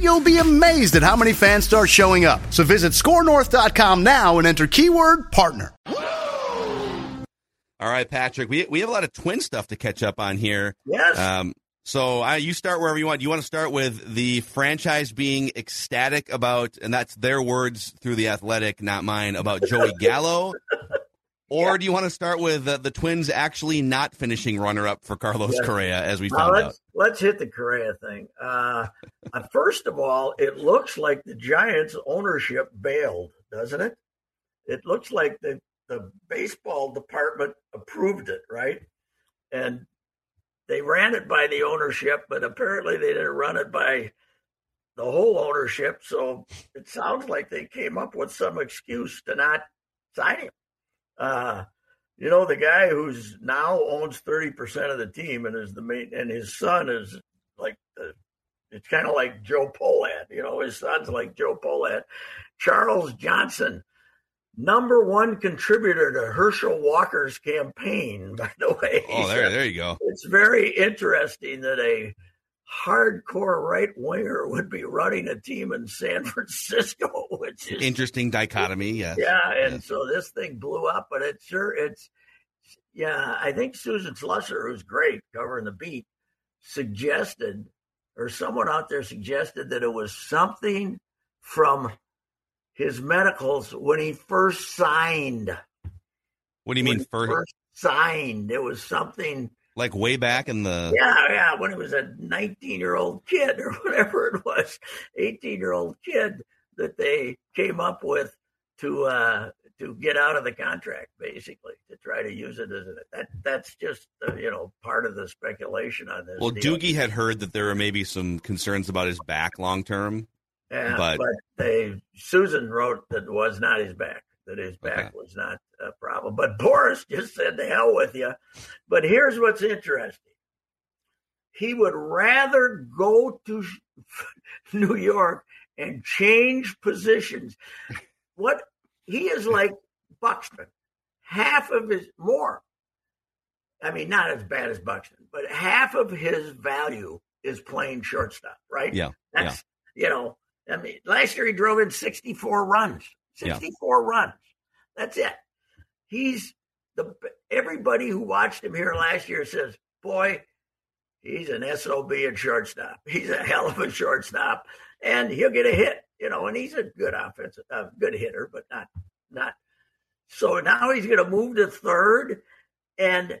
you'll be amazed at how many fans start showing up. So visit skornorth.com now and enter keyword partner. All right, Patrick. We we have a lot of twin stuff to catch up on here. Yes. Um, so uh, you start wherever you want. You want to start with the franchise being ecstatic about, and that's their words through the Athletic, not mine, about Joey Gallo. Or Yeah. do you want to start with uh, the Twins actually not finishing runner-up for Carlos Yes. Correa, as we Now found let's out? let's hit the Correa thing. Uh, uh, first of all, it looks like the Giants' ownership bailed, doesn't it? It looks like the the baseball department approved it, right? And they ran it by the ownership, but apparently they didn't run it by the whole ownership. So it sounds like they came up with some excuse to not sign him. Uh, you know, the guy who's now owns 30% of the team and is the main, and his son is like, the, it's kind of like Joe Pohlad. You know, his son's like Joe Pohlad. Charles Johnson, number one contributor to Herschel Walker's campaign, by the way. Oh, there, there you go. It's very interesting that a hardcore right winger would be running a team in San Francisco, which is Interesting dichotomy. Yes. yeah, and Yes. so this thing blew up, but it sure it's yeah. I think Susan Slusser, who's great covering the beat, suggested, or someone out there suggested that it was something from his medicals when he first signed. What do you When mean first? first signed? It was something. Like way back in the Yeah, yeah, when it was a 19 year old kid or whatever it was, 18 year old kid that they came up with to uh to get out of the contract basically to try to use it as a that that's just uh, you know part of the speculation on this Well, deal. Doogie had heard that there were maybe some concerns about his back long term. yeah, but- but, they Susan wrote that it was not his back that his back Okay. was not a problem but Boras just said to hell with you but here's what's interesting he would rather go to New York and change positions. What he is like Buxton, half of his more. I mean, not as bad as Buxton, but half of his value is playing shortstop, right? Yeah, That's you know, I mean, last year he drove in 64 runs, Yeah. 64 runs. That's it. He's the everybody who watched him here last year says, boy, he's an SOB at shortstop. He's a hell of a shortstop, and he'll get a hit, you know. And he's a good offensive, good hitter, but not not. So now he's going to move to third, and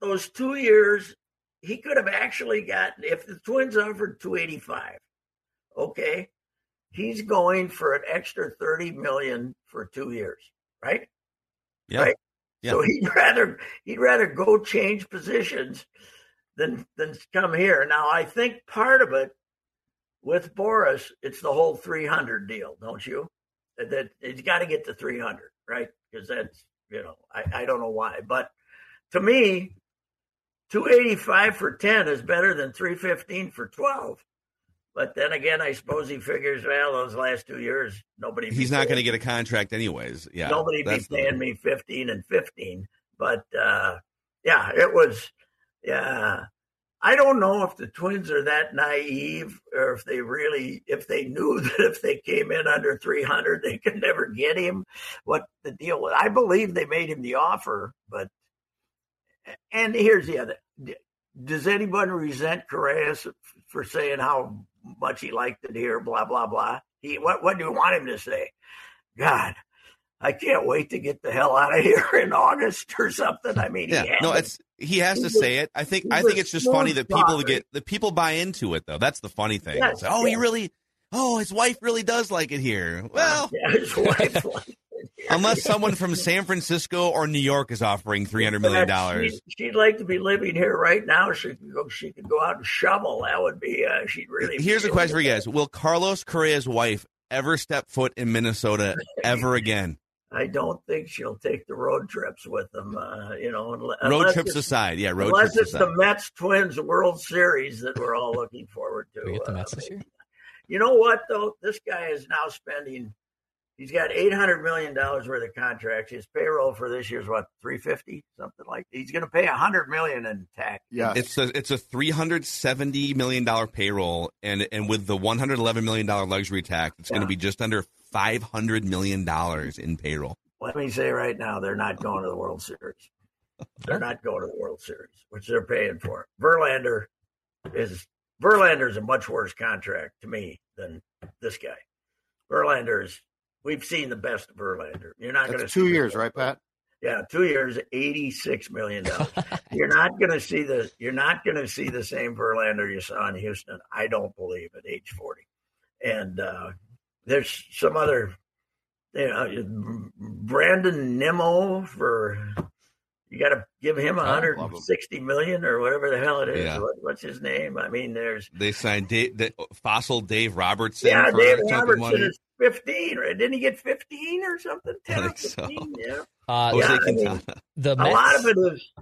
those two years he could have actually gotten if the Twins offered two eighty five. Okay, he's going for an extra thirty million for two years, right? Yeah. Right. Yeah. So he'd rather he'd rather go change positions than than come here. Now I think part of it with Boras, it's the whole three hundred deal, don't you? That, that he's got to get to three hundred, right? Because that's you know I, I don't know why, but to me, two eighty five for ten is better than three fifteen for twelve. But then again, I suppose he figures, well, those last two years, nobody. He's not going to get a contract anyways. Yeah. Nobody be the- paying me fifteen and fifteen. But uh, yeah, it was. Yeah, I don't know if the Twins are that naive, or if they really, if they knew that if they came in under three hundred, they could never get him. What the deal was? I believe they made him the offer, but. And here's the other. Does anyone resent Correa for saying how much he liked it here? Blah blah blah. He what? What do you want him to say? God, I can't wait to get the hell out of here in August or something. I mean, yeah, no, it's he has to say it. I think I think it's just funny that people get the people buy into it though. That's the funny thing. Yes, oh, he really. Oh, his wife really does like it here. Uh, well, yeah, his wife liked it here. Unless someone from San Francisco or New York is offering three hundred million dollars. She'd, she'd like to be living here right now. She could go. She could go out and shovel. That would be. Uh, she'd really. Here's a question for you guys: Will Carlos Correa's wife ever step foot in Minnesota ever again? I don't think she'll take the road trips with them. Uh, you know, unle- Road trips aside, yeah, road unless trips it's aside. the Mets Twins World Series that we're all looking forward to. we get the Uh, Mets this year? You know what though? This guy is now spending. He's got eight hundred million dollars worth of contracts. His payroll for this year is what three fifty, something like. That. He's going to pay a hundred million in tax. Yeah. It's a it's a three hundred seventy million dollar payroll, and and with the one hundred eleven million dollar luxury tax, it's going to be just under five hundred million dollars in payroll. Let me say right now, they're not going to the World Series. They're not going to the World Series, which they're paying for. Verlander is Verlander's a much worse contract to me than this guy. Verlander is. We've seen the best of Verlander. You're not going to two years, right, Pat? Yeah, two years, eighty-six million dollars. you're not going to see the. You're not going to see the same Verlander you saw in Houston. I don't believe at age forty. And uh, there's some other, you know, Brandon Nimmo for. You got to give him I him. 160 million or whatever the hell it is. Yeah. What, what's his name? I mean, there's They signed Dave, the, fossil Dave Robertson yeah, for Dave a chunk of Robertson money. is 15. Right? Didn't he get 15 or something? 10 or think so. 15? Yeah. Uh, Jose Yeah, I mean- Quintana. the a lot of it is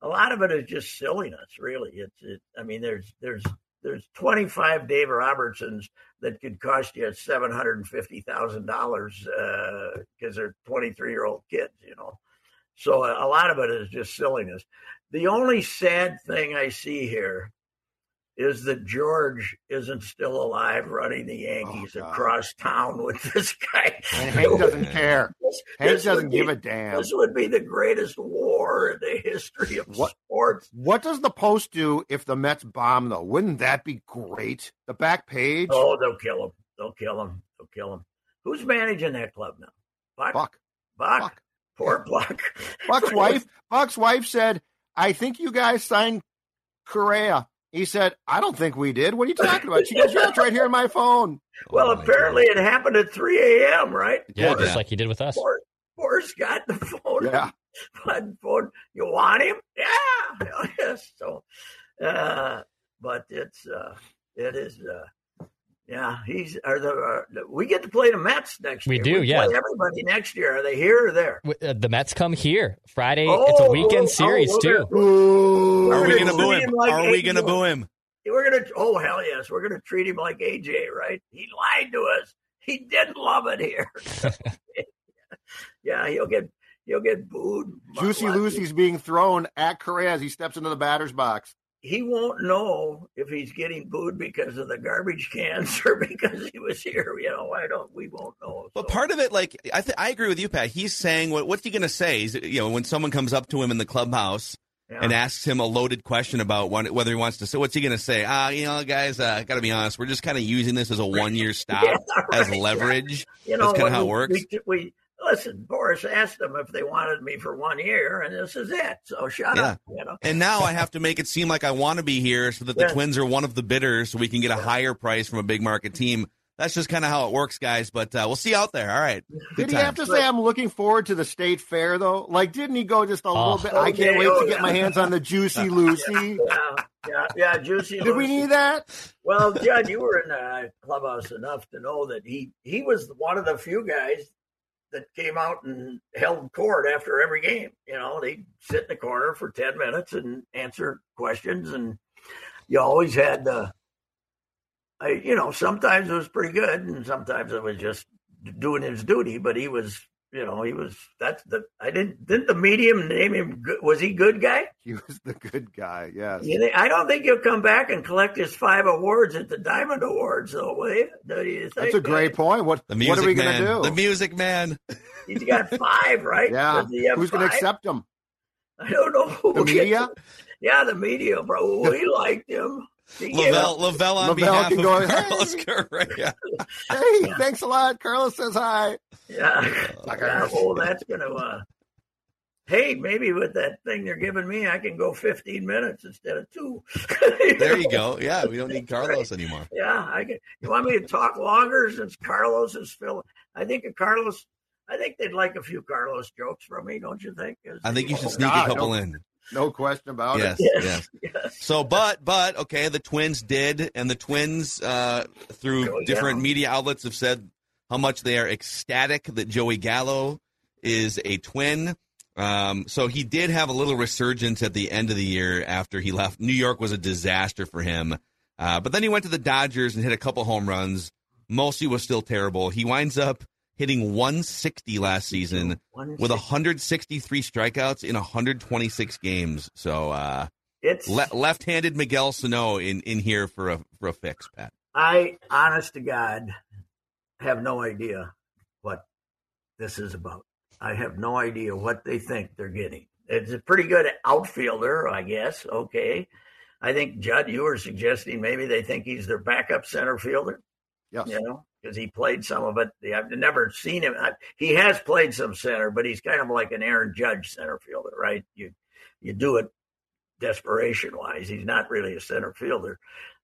a lot of it is just silliness really it's it, i mean there's there's there's 25 dave robertsons that could cost you $750000 because they're 23 year old kids you know so a, lot of it is just silliness the only sad thing i see here is that George isn't still alive running the oh, Yankees Oh, across town with this guy. And Hank doesn't care. This- Hank this doesn't give be- a damn. this would be the greatest war in the history of What- sports. What does the Post do if the Mets bomb, though? Wouldn't that be great? The back page? Oh, they'll kill him. They'll kill him. They'll kill him. Who's managing that club now? Buck. Buck. Buck. Buck. Poor Buck. Buck's wife. Buck's wife said, "I think you guys signed Correa." He said, "I don't think we did. What are you talking about?" She goes, "Yeah, it's right here on my phone." Well, Oh, my apparently it happened at 3 a.m., right? yeah, Yeah. just like he did with us. Boras, Boras got the phone. Yeah. But phone, you want him? Yeah. Yes. So, uh, but it's, uh, it is, uh, yeah, he's, are the, uh, we get to play the Mets next year. We year. do, yeah. Play everybody next year. Are they here or there? W- uh, The Mets come here Friday. it's a Oh, weekend oh, series oh, too. we're Ooh. Are we going to boo him? him like Are we going to boo him? We're gonna. Oh hell yes, we're gonna treat him like AJ, right? He lied to us. He didn't love it here. yeah, he'll get he'll get booed. Juicy Lucy's being thrown at Correa as he steps into the batter's box. He won't know if he's getting booed because of the garbage cans or because he was here. You know, I don't. We won't know. But So, part of it, like I, th- I agree with you, Pat. He's saying what, what's he going to say? He's, you know, when someone comes up to him in the clubhouse yeah. and asks him a loaded question about what, whether he wants to say, what's he going to say? Ah, you know, guys, uh, got to be honest, we're just kind of using this as a one year stop Yeah, as right. leverage. You know, That's kinda how it works. We, we listen. Boras asked them if they wanted me for one year, and this is it. So shut Yeah. up. You know. And now I have to make it seem like I want to be here so that the Yeah. Twins are one of the bidders, so we can get a higher price from a big market team. That's just kind of how it works, guys. But uh, we'll see out there. All right. Good Did he have times. to say, "I'm looking forward to the state fair," though? Like, didn't he go just a little Oh. bit? I can't wait oh, to get my hands on the Juicy Lucy. Yeah, yeah, yeah. Juicy. Did we need that? Well, Judd, you were in the clubhouse enough to know that he he was one of the few guys that came out and held court after every game. You know, they'd sit in the corner for ten minutes and answer questions, and you always had the. I, you know, sometimes it was pretty good, and sometimes it was just doing his duty. But he was, you know, he was. That's the. I didn't. Didn't the medium name him? Good, was he good guy? He was the good guy. Yes. You think, I don't think he'll come back and collect his five awards at the Diamond Awards, though, will you? You think? That's a great point. What The What are we man. gonna do? The music man. He's got five, right? yeah. Does he have Who's going to five? accept him? I don't know. who The media? Yeah, the media, bro. We liked him. Lavelle, Lavelle on Lavelle behalf can of go, Carlos "Hey." Correa. Hey, thanks a lot. Carlos says hi. Yeah. Like yeah I- oh, that's gonna. Uh, hey, maybe with that thing they're giving me, I can go 15 minutes instead of two. There you go. Yeah, we don't need Carlos anymore. Yeah, I can. You want me to talk longer since Carlos is filling? I think a Carlos. I think they'd like a few Carlos jokes from me, don't you think? Is- I think you should sneak God, a couple no. in. No question about Yes, it. yes. Yes, yes. So, but, but, okay, the Twins did, and the Twins, uh, through Joey different Gallo. media outlets, have said how much they are ecstatic that Joey Gallo is a twin. Um, so he did have a little resurgence at the end of the year after he left. New York was a disaster for him. Uh, but then he went to the Dodgers and hit a couple home runs. Mostly was still terrible. He winds up hitting 160 last season with 163 strikeouts in 126 games. So uh, It's le- left-handed Miguel Sano in, in here for a for a fix, Pat. I, honest to God, have no idea what this is about. I have no idea what they think they're getting. It's a pretty good outfielder, I guess. Okay. I think, Judd, you were suggesting maybe they think he's their backup center fielder, Yes. you know, because he played some of it. I've never seen him. I, he has played some center, but he's kind of like an Aaron Judge center fielder, right? You, you do it desperation wise. He's not really a center fielder,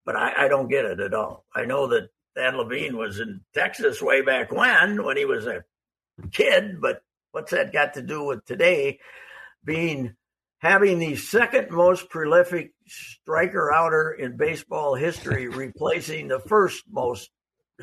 but I, I don't get it at all. I know that Thad Levine was in Texas way back when, when he was a kid, but what's that got to do with today being having the second most prolific striker outer in baseball history, replacing the first most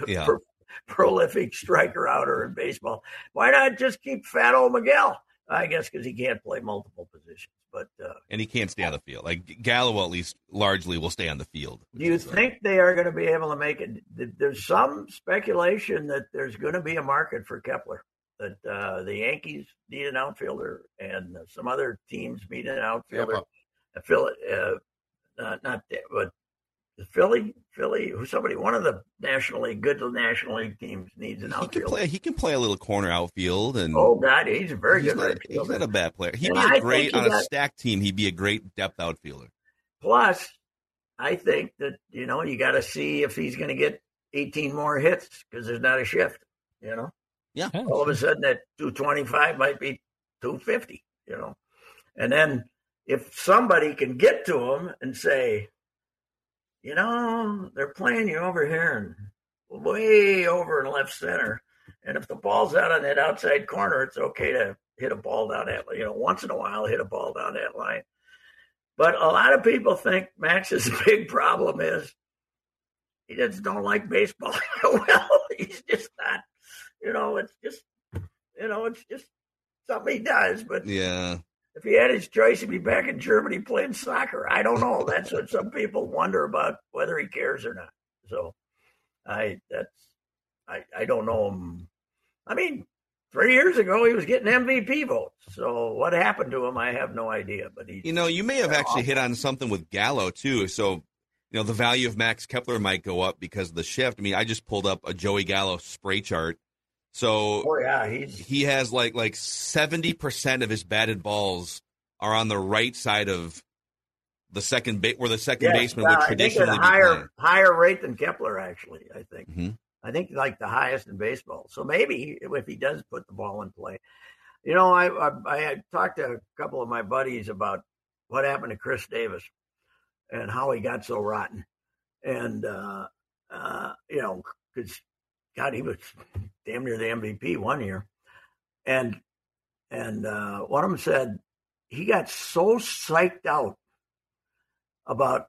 Yeah. pro- prolific striker outer in baseball? Why not just keep Fat old Miguel? I guess because he can't play multiple positions. But uh, And he can't stay on the field. Like Gallo, at least largely, will stay on the field. Do you think they are going to be able to make it? There's some speculation that there's going to be a market for Kepler. That uh, the Yankees need an outfielder, and some other teams need an outfielder. Tampa. Uh, Philly, uh, not not that, but Philly, Philly, who somebody, one of the National League, good National League teams needs an He can play. He can play a little corner outfield, and Oh God, he's a very he's, good not, he's not a bad player. He'd And be I a think great he on a got- stacked team. He'd be a great depth outfielder. Plus, I think that you know you got to see if he's going to get 18 more hits because there's not a shift. You know, Yeah. all of a sudden that 225 might be 250. You know, and then if somebody can get to him and say, you know, they're playing you over here and way over in left center, and if the ball's out on that outside corner, it's okay to hit a ball down that. You know, once in a while, hit a ball down that line. But a lot of people think Max's big problem is he just don't like baseball. well, he's just not. You know, it's just you know, it's just something he does. But Yeah, if he had his choice, he'd be back in Germany playing soccer. I don't know. That's what some people wonder about whether he cares or not. So, I that's I I don't know him. I mean, three years ago he was getting MVP votes. So what happened to him, I have no idea. But he, you know, you may have actually awful. hit on something with Gallo too. So, you know, the value of Max Kepler might go up because of the shift. I mean, I just pulled up a Joey Gallo spray chart. So oh yeah, he's he has like like seventy percent of his batted balls are on the right side of the second base where the second Yes, baseman well, would I think at traditionally higher playing. higher rate than Kepler. Actually, I think. Mhm. I think like the highest in baseball. So maybe if he does put the ball in play, you know, I I, I talked to a couple of my buddies about what happened to Chris Davis and how he got so rotten, and uh, uh, you know, because God, he was damn near the MVP one year, and and uh, one of them said he got so psyched out about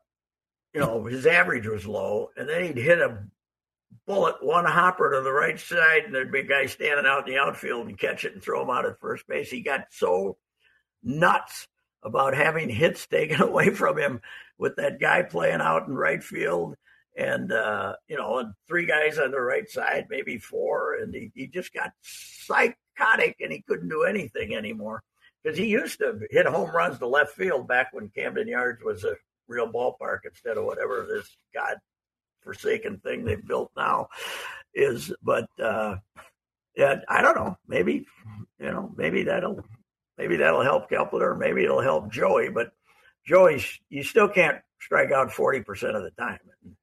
you know his average was low, and then he'd hit a bullet one hopper to the right side, and there'd be a guy standing out in the outfield and catch it and throw him out at first base. He got so nuts about having hits taken away from him with that guy playing out in right field and uh, you know, and three guys on the right side, maybe four, and he, he just got psychotic and he couldn't do anything anymore. Because he used to hit home runs to left field back when Camden Yards was a real ballpark instead of whatever this god forsaken thing they've built now is. But uh, yeah, I don't know. Maybe you know, maybe that'll maybe that'll help Kepler. Maybe it'll help Joey. But Joey, you still can't strike out 40% of the time and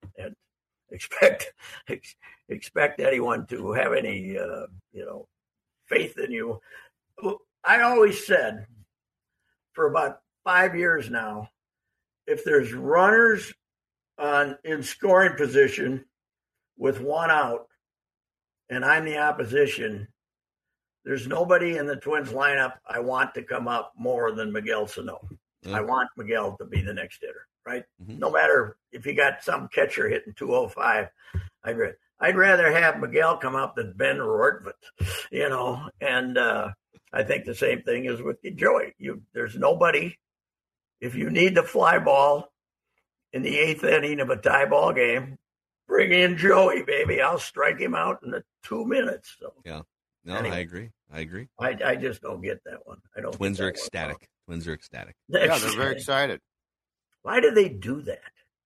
expect ex, expect anyone to have any uh, you know faith in you. I always said for about five years now, if there's runners on in scoring position with one out, and I'm the opposition, there's nobody in the Twins lineup I want to come up more than Miguel Sano. I want Miguel to be the next hitter, right? Mm-hmm. No matter if you got some catcher hitting 205, I'd I'd rather have Miguel come up than Ben Rortvedt, you know. And uh, I think the same thing is with Joey. You there's nobody. If you need the fly ball in the eighth inning of a tie ball game, bring in Joey, baby. I'll strike him out in the two minutes. So yeah, no, anyway, I agree. I agree. I, I just don't get that one. I don't. Twins are ecstatic. Twins are ecstatic. yeah, they're very excited. Why do they do that?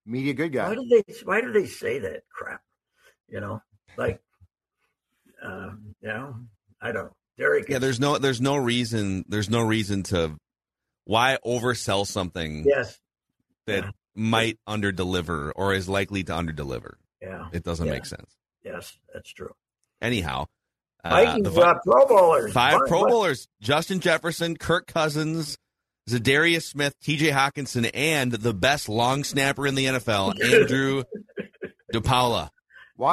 Media good guy. Why do they? Why do they say that crap? You know, like, uh, you know, I don't. Derek. Yeah, there's no, there's no reason, there's no reason to why oversell something. Yes. That yeah. might underdeliver or is likely to underdeliver. Yeah. It doesn't yeah. make sense. Yes, that's true. Anyhow, Vikings uh, the, Pro Bowlers. Five Pro Bowlers: Justin Jefferson, Kirk Cousins, Za'Darius Smith, T.J. Hockenson, and the best long snapper in the NFL, Andrew DePaola.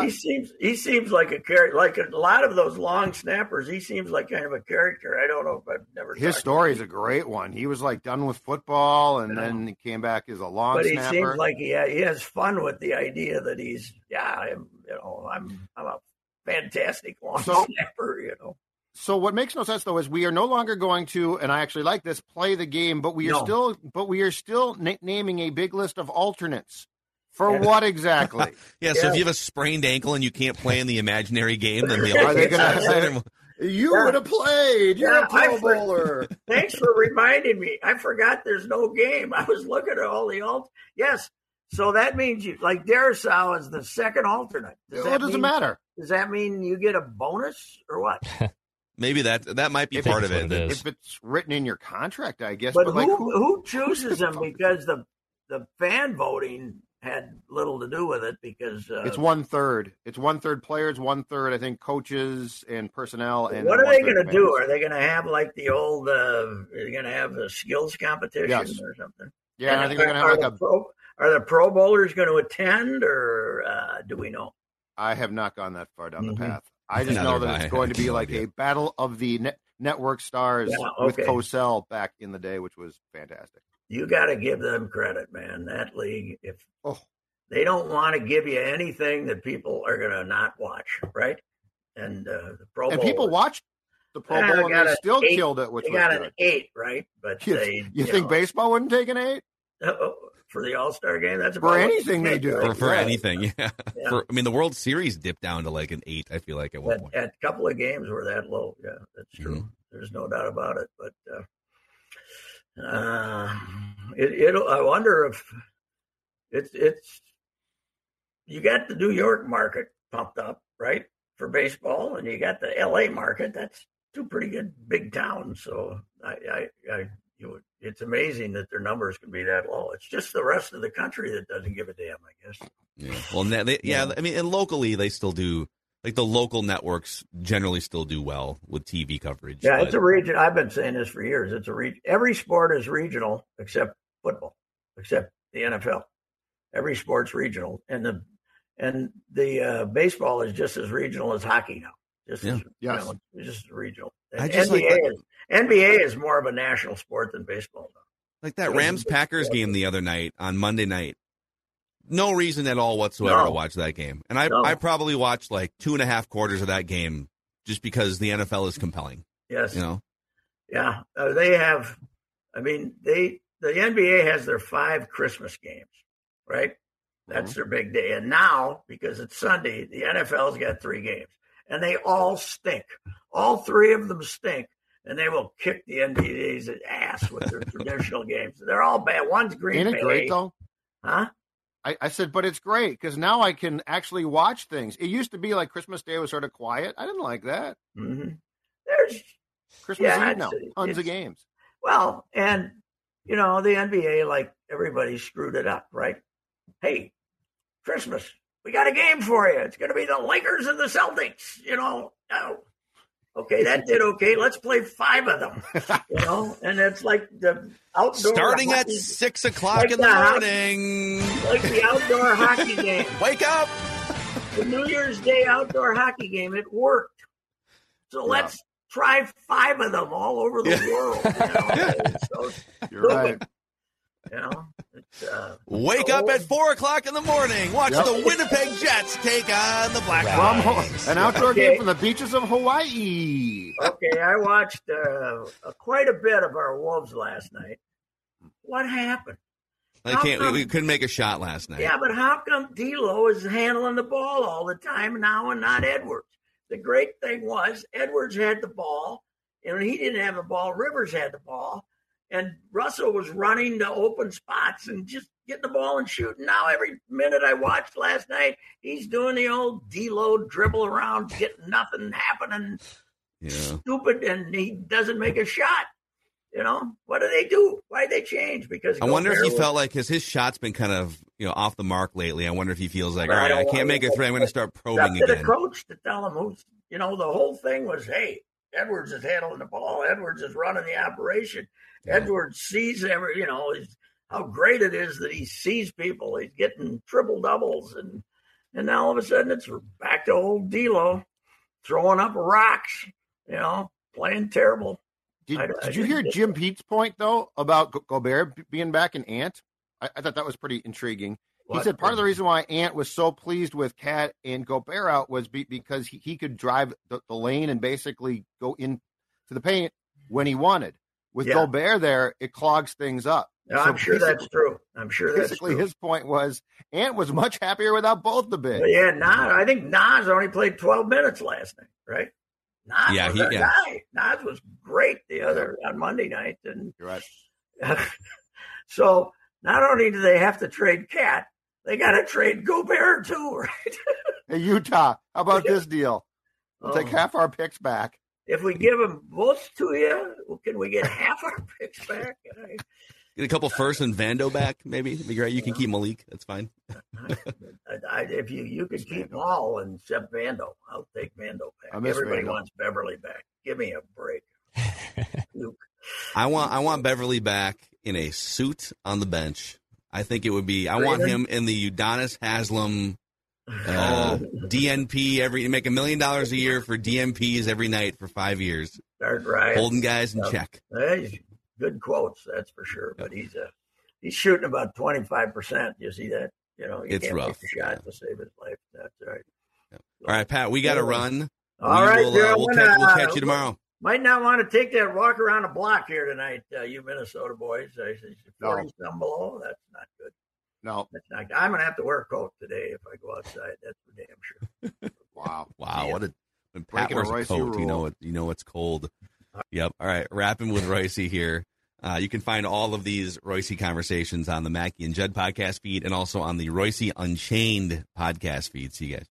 He seems he seems like a character, like a lot of those long snappers. He seems like kind of a character. I don't know if I've never. His story is a great one. He was like done with football, and then he came back as a long. Snapper. But he seems like he he has fun with the idea that he's yeah, I'm, you know, I'm I'm a fantastic long so, snapper. You know. So what makes no sense though is we are no longer going to, and I actually like this, play the game, but we are no. still, but we are still na- naming a big list of alternates. For yeah. what exactly? yeah, so if you have a sprained ankle and you can't play in the imaginary game, then the are they going to? You yeah. would have played. You're a Pro Bowler. Thanks for reminding me. I forgot there's no game. I was looking at all the alt. Yes, so that means you like Darrisaw is the second alternate. Does well, it doesn't mean, matter. Does that mean you get a bonus or what? Maybe that that might be if part of it. it if it's written in your contract, I guess. But, but who, like, who, who chooses them? Because the the fan voting had little to do with it because uh, it's one third. It's one third players, one third I think coaches and personnel. And what are they going to do? Are they going to have like the old? Uh, are they going to have a skills competition yes. or something? Yeah, and I think they're going to have like a. Pro, are the Pro Bowlers going to attend, or uh, do we know? I have not gone that far down mm-hmm. the path. I just know that it's going to be like a battle of the net- network stars yeah, okay. with Cosell back in the day, which was fantastic. You got to give them credit, man. That league, if oh. they don't want to give you anything that people are going to not watch, right? And uh, the Pro and Bowl people watched the Pro Bowl and they still eight, killed it, which they got good. an eight, right? But you, they, you, you think know, baseball wouldn't take an eight? Uh, for the All Star game. That's for anything they do. For, for anything, yeah. yeah. For, I mean, the World Series dipped down to like an eight. I feel like at one at, point. A couple of games were that low. Yeah, that's true. Mm-hmm. There's no doubt about it. But uh, uh, it, it'll. I wonder if it's it's. You got the New York market pumped up, right, for baseball, and you got the L.A. market. That's two pretty good big towns. So I, I, I you it's amazing that their numbers can be that low. It's just the rest of the country that doesn't give a damn, I guess. Yeah. Well, they, yeah, I mean, and locally they still do. Like the local networks generally still do well with TV coverage. Yeah, but... it's a region. I've been saying this for years. It's a region. Every sport is regional except football, except the NFL. Every sport's regional, and the and the uh, baseball is just as regional as hockey now. Just yeah. as, yes. You know, just regional. I just NBA like is NBA is more of a national sport than baseball. Though. Like that Rams Packers game the other night on Monday night. No reason at all whatsoever no. to watch that game. And I, no. I probably watched like two and a half quarters of that game just because the NFL is compelling. Yes. You know? Yeah. Uh, they have, I mean, they, the NBA has their five Christmas games, right? That's mm-hmm. their big day. And now, because it's Sunday, the NFL's got three games and they all stink. All three of them stink and they will kick the NBA's ass with their traditional games. They're all bad. One's Green Ain't Bay. it great though? Huh? I, I said, but it's great because now I can actually watch things. It used to be like Christmas Day was sort of quiet. I didn't like that. Mm-hmm. There's Christmas yeah, Eve now, tons of games. Well, and you know the NBA, like everybody screwed it up, right? Hey, Christmas, we got a game for you. It's going to be the Lakers and the Celtics. You know, oh, okay, that did okay. Let's play five of them. You know, and it's like the outdoor Starting at hockey- six o'clock Like in the the house- morning. like the outdoor hockey game, Wake up! the New Year's Day outdoor hockey game. It worked. So let's try five of them all over the Yeah. world. You know? It's so You're right. You know, uh, Wake up at four o'clock in the morning. Watch Yep. the Winnipeg Jets take on the From Blackhawks. Ho- an outdoor Okay. game from the beaches of Hawaii. okay. I watched uh, uh, quite a bit of our Wolves last night. What happened? They can't. We, we couldn't make a shot last night. Yeah, but how come D'Lo is handling the ball all the time now and not Edwards? The great thing was Edwards had the ball, and when he didn't have the ball, Rivers had the ball, and Russell was running to open spots and just getting the ball and shooting. Now every minute I watched last night, he's doing the old D'Lo dribble around, getting nothing happening, Yeah. stupid, and he doesn't make a shot. You know what do they do? Why they change? Because I wonder if he was- felt like because his shot's been kind of you know off the mark lately. I wonder if he feels like, all right, I I can't make a three. I'm going to start probing again. the coach to tell him who's, you know, the whole thing was, hey, Edwards is handling the ball. Edwards is running the operation. Edwards sees every, you know, he's, how great it is that he sees people. He's getting triple doubles, and and now all of a sudden it's back to old D'Lo throwing up rocks, you know, playing terrible. Did, I- I you hear Jim Pete's point though about Go- Gobert being back in Ant? I, I thought that was pretty intriguing. He said part of the reason why Ant was so pleased with Cat and Gobert out was be, because he, he could drive the, the lane and basically go into the paint when he wanted. With Yeah. Gobert there, it clogs things up. No, So I'm sure that's true. I'm sure that's Basically, true. his point was Ant was much happier without both the bigs. But yeah, Naz. I think Naz only played 12 minutes last night, right? Naz Yeah, was he- our yeah. guy. Naz was great the other on Monday night, and You're right. so not only do they have to trade Cat, they got to trade Gobert too, right? Hey, Utah, how about this deal? We'll take Oh. half our picks back. If we give them both to you, can we get half our picks back? Get a couple first and Vando back, maybe. It'd be great. You can keep Malik. That's fine. I, I, if you you could keep them all and except Vando, I'll take Vando I back. miss Everybody Vando. wants Beverley back. Give me a break. Luke. I want I want Beverley back in a suit on the bench. I think it would be. I want him in the Udonis Haslem uh, DNP every make a million dollars a year for DMPs every night for five years, Start right. holding guys in check. Hey, good quotes, that's for sure. But he's a he's shooting about twenty five percent. You see that? You know, you It's can't rough, make a shot to save his life. That's right. All right, Pat, we got to run. All we right, will, uh, we'll, catch, we'll catch you tomorrow. Might not want to take that walk around the block here tonight, uh, you Minnesota boys. I said, say No. forty some below. That's not good. No. That's not. I'm gonna have to wear a coat today if I go outside. That's for damn sure. Wow. Wow, yeah. what a when Pat Breaking wears a Royce coat, you know it. You know it's cold. Yep. All right, wrapping with Reusse here. Uh, you can find all of these Reusse conversations on the Mackey and Judd podcast feed, and also on the Reusse Unchained podcast feed. See you guys.